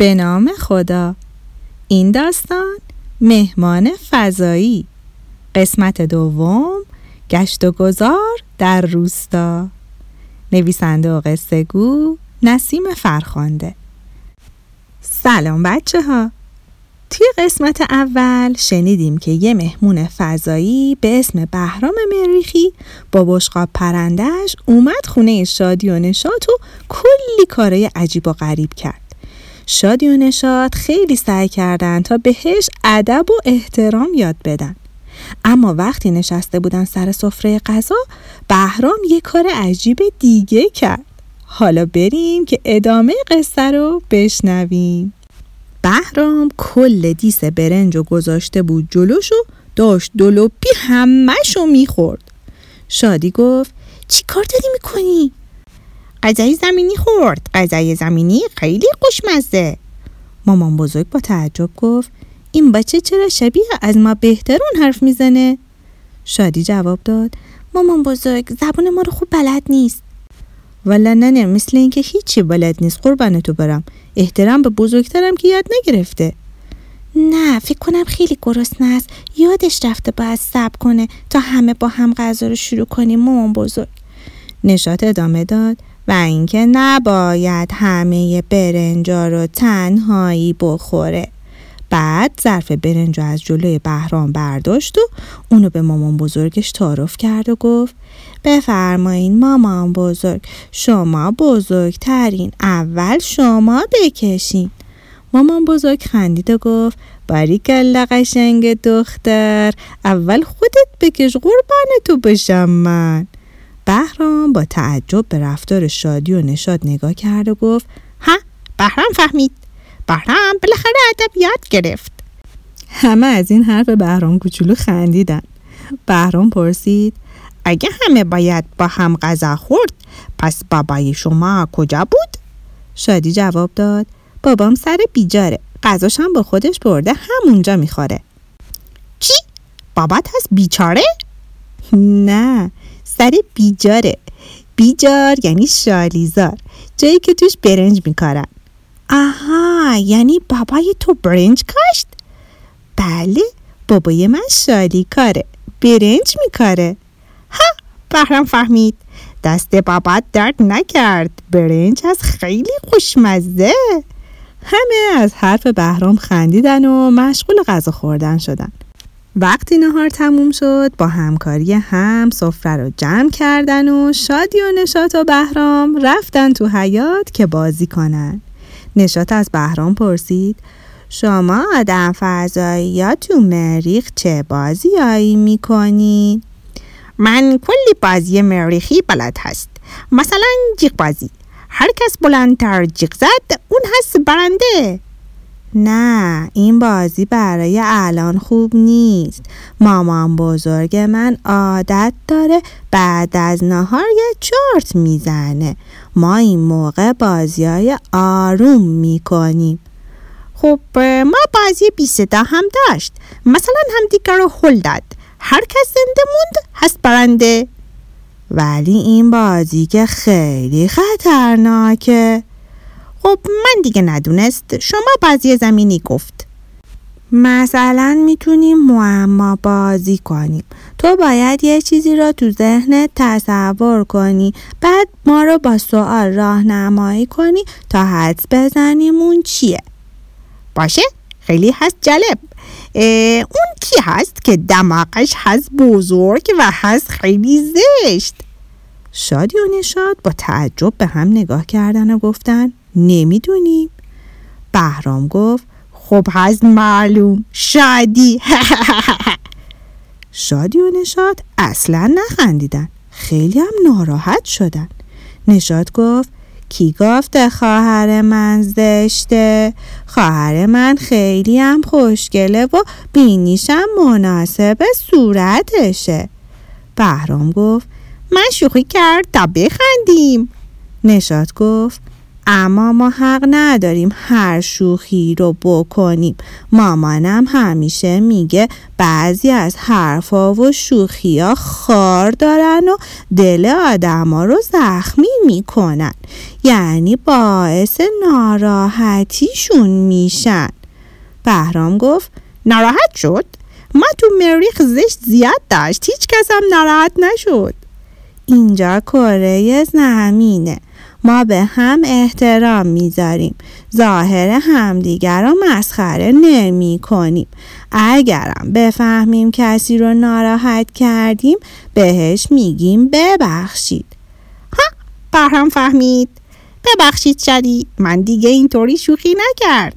به نام خدا. این داستان مهمان فضایی. قسمت دوم گشت و گذار در روستا. نویسنده و قصه گو نسیم فرخانده سلام بچه ها توی قسمت اول شنیدیم که یه مهمون فضایی به اسم بهرام مریخی با بشقاب پرندهش اومد خونه شادی و نشات و کلی کارای عجیب و غریب کرد. شادی و نشاد خیلی سعی کردن تا بهش ادب و احترام یاد بدن. اما وقتی نشسته بودن سر سفره غذا بهرام یه کار عجیب دیگه کرد. حالا بریم که ادامه قصه رو بشنویم. بهرام کل دیس برنج و گذاشته بود جلوش و داشت دلوپی همهشو می‌خورد. شادی گفت چی کار داری می‌کنی؟ غذای زمینی خورد. غذای زمینی خیلی خوشمزه. مامان بزرگ با تعجب گفت این بچه چرا شبیه از ما بهترون حرف می‌زنه؟ شادی جواب داد مامان بزرگ زبان ما رو خوب بلد نیست. والا نه مثل اینکه هیچی بلد نیست. قربان تو برم. احترام به بزرگترم که یاد نگرفته. نه فکر کنم خیلی گرسنه است. یادش رفته باید صبر کنه تا همه با هم غذا رو شروع کنیم مامان بزرگ. نشات ادامه داد. و اینکه نباید همه برنجا رو تنهایی بخوره. بعد ظرف برنج رو از جلوی بهرام برداشت و اونو به مامان بزرگش تعارف کرد و گفت بفرمایین مامان بزرگ شما بزرگترین اول شما بکشین. مامان بزرگ خندید و گفت باریکلا قشنگ دختر اول خودت بکش قربان تو بشم من. بهرام با تعجب به رفتار شادی و نشاد نگاه کرد و گفت ها بهرام فهمید بهرام بالاخره ادب یاد گرفت همه از این حرف بهرام کوچولو خندیدن بهرام پرسید اگه همه باید با هم غذا خورد پس بابای شما کجا بود؟ شادی جواب داد بابام سر بیجاره غذاش هم با خودش برده همونجا می‌خوره چی؟ بابات هست بیچاره؟ نه سر بیجاره. بیجار یعنی شالیزار. جایی که توش برنج میکارن. آها یعنی بابای تو برنج کاشت؟ بله بابای من شالی کاره. برنج میکاره. ها بهرام فهمید. دست بابات درد نکرد. برنج از خیلی خوشمزه. همه از حرف بهرام خندیدن و مشغول غذا خوردن شدن. وقتی نهار تموم شد با همکاری هم سفره رو جمع کردن و شادی و نشات و بهرام رفتن تو حیات که بازی کنن. نشات از بهرام پرسید شما آدم فضایی یا تو مریخ چه بازیایی می‌کنین؟ من کلی بازی مریخی بلد هست. مثلا جیغ بازی. هر کس بلندتر جیغ زد اون هست برنده. نه این بازی برای الان خوب نیست. مامان بزرگ من عادت داره بعد از نهار یه چرت می‌زنه. ما این موقع بازی های آروم می‌کنیم. خب ما بازی بی صدا هم داشت. مثلا همدیگر رو هل داد. هر کس زنده موند هست برنده. ولی این بازی که خیلی خطرناکه. خب من دیگه ندونست. شما بازی زمینی گفت. مثلا می‌تونیم معما بازی کنیم. تو باید یه چیزی را تو ذهنت تصور کنی. بعد ما رو با سوال راهنمایی کنی تا حدس بزنیم اون چیه. باشه؟ خیلی هست جالب. اون کی هست که دماغش هست بزرگ و هست خیلی زشت؟ شادی و نشاد با تعجب به هم نگاه کردن و گفتن نمی‌دونیم بهرام گفت خب هست معلوم. شادی. شادی و نشاد اصلا نخندیدن. خیلی هم ناراحت شدن. نشاد گفت کی گفته خواهر من زشته؟ خواهر من خیلی هم خوشگله و بینیشم مناسب صورتشه. بهرام گفت من شوخی کرد تا بخندیم. نشاد گفت اما ما حق نداریم هر شوخی رو بکنیم. مامانم همیشه میگه بعضی از حرفا و شوخیا خار دارن و دل آدما رو زخمی می‌کنن. یعنی باعث ناراحتیشون میشن. بهرام گفت ناراحت شد؟ ما تو مریخ زشت زیاد داشت هیچ کس هم ناراحت نشد. اینجا کره زمینه. ما به هم احترام می‌ذاریم. ظاهر همدیگر رو مسخره نمی کنیم. اگرم بفهمیم کسی رو ناراحت کردیم بهش میگیم ببخشید. ها برهم فهمید. ببخشید شادی من دیگه اینطوری شوخی نکرد.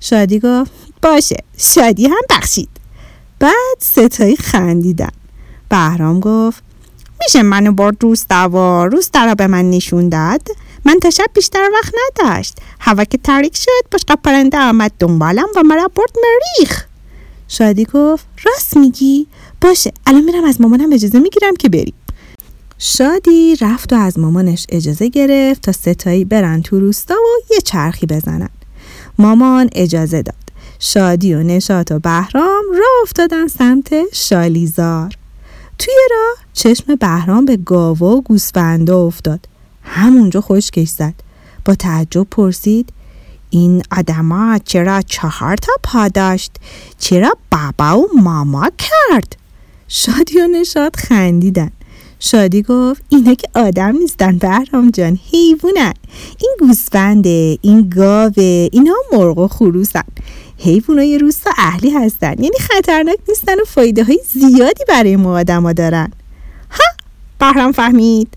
شادی گفت باشه شادی هم بخشید. بعد ستایی خندیدن. بهرام گفت میشه منو برد روستا و روستا را به من نشون داد؟ من تا شب بیشتر وقت نداشت. هوا که تاریک شد بشقا پرنده آمد دنبالم و مرا برد مریخ. شادی گفت راست میگی. باشه الان میرم از مامانم اجازه می‌گیرم که بریم. شادی رفت و از مامانش اجازه گرفت تا ستایی برن تو روستا و یه چرخی بزنن. مامان اجازه داد. شادی و نشات و بهرام راه افتادن سمت شالیزار. توی راه چشم بهرام به گاوا و گوسفندا افتاد. همونجا خشکش زد. با تعجب پرسید این آدما چرا چهار تا پا داشت؟ چرا بابا و ماما کرد؟ شادی و نشاد خندیدن. شادی گفت اینا که آدم نیستن بهرام جان حیوانن. این گوسفنده این گاوه اینا مرغ و خروسن. حیوانای روستا اهلی هستن یعنی خطرناک نیستن و فایده های زیادی برای ما آدما دارن. ها؟ بهرام فهمید.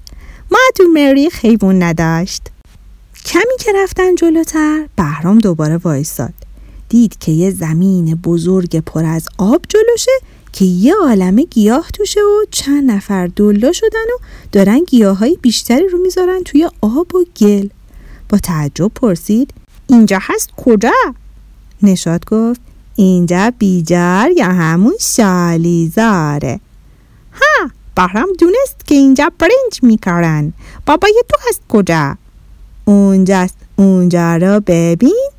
ما تو مریخ حیوان نداشت. کمی که رفتن جلوتر بهرام دوباره وایستاد دید که یه زمین بزرگ پر از آب جلوشه که یه عالمه گیاه توشه و چند نفر دلا شدن و دارن گیاه های بیشتری رو می‌ذارن توی آب و گل. با تعجب پرسید اینجا هست کجا؟ نشاد گفت اینجا بیجار یا همون شالیزاره ها بهرام دونست که اینجا برنج میکارن. بابای تو هست کجا؟ اونجاست. اونجا رو ببین.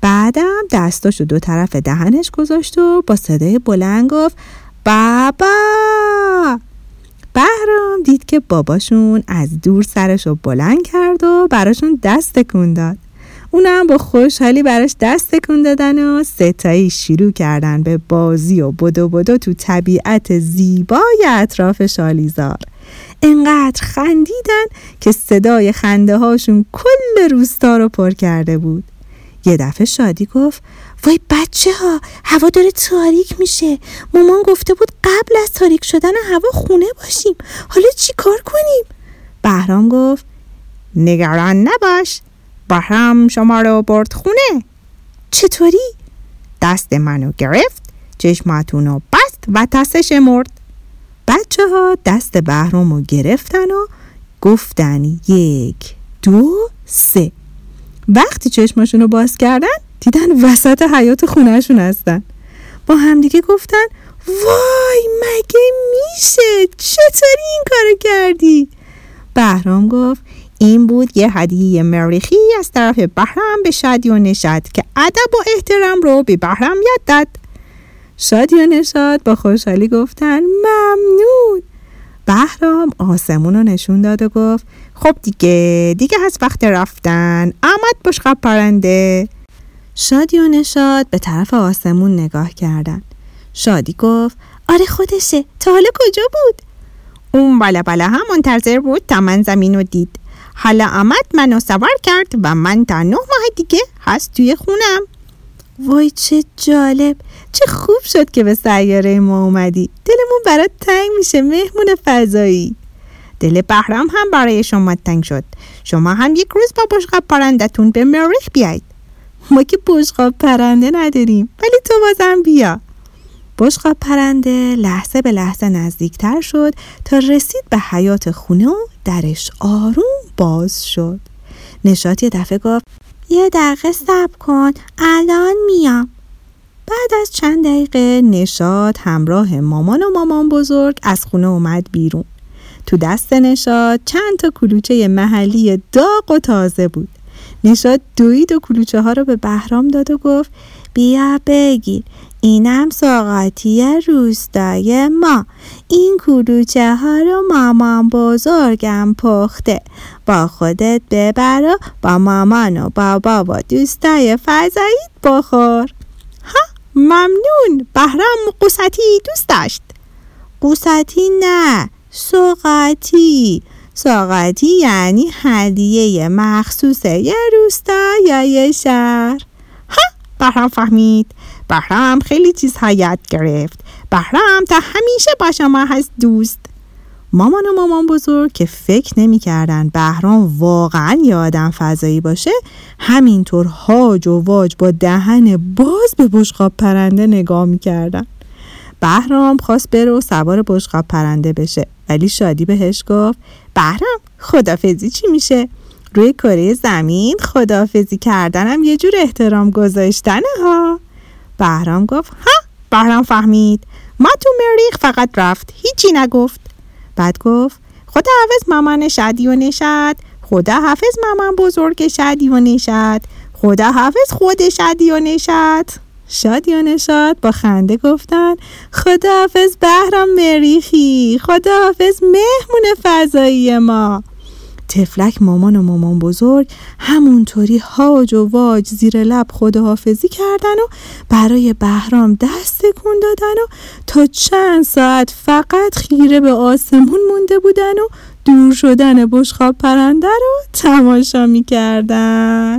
بعدم دستاشو دو طرف دهنش گذاشت و با صدای بلند گفت بابا! بهرام دید که باباشون از دور سرشو بلند کرد و براشون دست تکون داد. اونا هم با خوشحالی براش دست تکون دادن و ستایی شروع کردن به بازی و بدو بدو تو طبیعت زیبای اطراف شالیزار. انقدر خندیدن که صدای خنده هاشون کل روستا رو پر کرده بود. یه دفعه شادی گفت وای بچه ها هوا داره تاریک میشه مامان گفته بود قبل از تاریک شدن هوا خونه باشیم حالا چی کار کنیم؟ بهرام گفت نگران نباش بهرام شما رو برد خونه چطوری؟ دست منو گرفت چشماتون رو بست و تسش مرد بچه ها دست بهرام رو گرفتن و گفتن یک دو سه وقتی چشماشون رو باز کردن دیدن وسط حیات خونهشون هستن. با همدیگه گفتن وای مگه میشه؟ چطوری این کارو کردی؟ بهرام گفت این بود یه هدیه مریخی از طرف بهرام به شادی و نشاد که ادب و احترام رو به بهرام یاد داد. شادی و نشاد با خوشحالی گفتن ممنون. بهرام آسمون رو نشون داد و گفت خب دیگه دیگه هست وقت رفتن. آمد بشقب پرنده. شادی و نشاد به طرف آسمون نگاه کردن. شادی گفت آره خودشه تا حالا کجا بود؟ اون بالا بالا هم منتظر بود تا من زمین رو دید. حالا آمد منو سوار کرد و من تا نه ماه دیگه هست توی خونم. وای چه جالب چه خوب شد که به سیاره ما اومدی. دلمون برات تنگ میشه مهمون فضایی. دل بهرام هم برای شما تنگ شد. شما هم یک روز با بشقاب پرندتون به مریخ بیاید ما که بشقاب پرنده نداریم ولی تو بازم بیا. بشقاب پرنده لحظه به لحظه نزدیکتر شد تا رسید به حیات خونه و درش آروم باز شد. نشات یه دفعه گفت یه دقیقه صبر کن الان میام. بعد از چند دقیقه نشاد همراه مامان و مامان بزرگ از خونه اومد بیرون. تو دست نشاد. چند تا کلوچه محلی داغ و تازه بود. نشاد دوید و کلوچه ها رو به بهرام داد و گفت بیا بگیر اینم ساقاتی روستای ما. این کلوچه ها رو مامان بزرگم پخته. با خودت ببر و با مامان و بابا و دوستای فضاییت بخور. ها ممنون. بهرام قوستی دوست داشت. قوستی نه. سوقاتی ساقاتی یعنی هدیه مخصوص یه روستا یا یه شهر. ها بهرام فهمید. بهرام خیلی چیزها یاد گرفت. بهرام تا همیشه با شما هست دوست. مامان و مامان بزرگ که فکر نمی‌کردن بهرام واقعا یه آدم فضایی باشه همینطور هاج و واج با دهن باز به بشقاب پرنده نگاه می‌کردن. بهرام خواست بره و سوار بشقاب پرنده بشه. ولی شادی بهش گفت بهرام خدافزی چی میشه؟ روی کره زمین خدافزی کردنم یه جور احترام گذاشتنه ها. بهرام گفت ها بهرام فهمید. ما تو مریخ فقط رفت هیچی نگفت. بعد گفت خدا حافظ مامان شادی و نشد خدا حافظ مامان بزرگ شادی و نشد خدا حافظ خود شادی و نشد شادی و نشاد با خنده گفتن خداحافظ بهرام مریخی خداحافظ مهمون فضایی ما. تفلک مامان و مامان بزرگ همونطوری هاج و واج زیر لب خداحافظی کردن و برای بهرام دست تکون دادن و تا چند ساعت فقط خیره به آسمون مونده بودن و دور شدن بشخاب پرنده رو تماشا می‌کردن.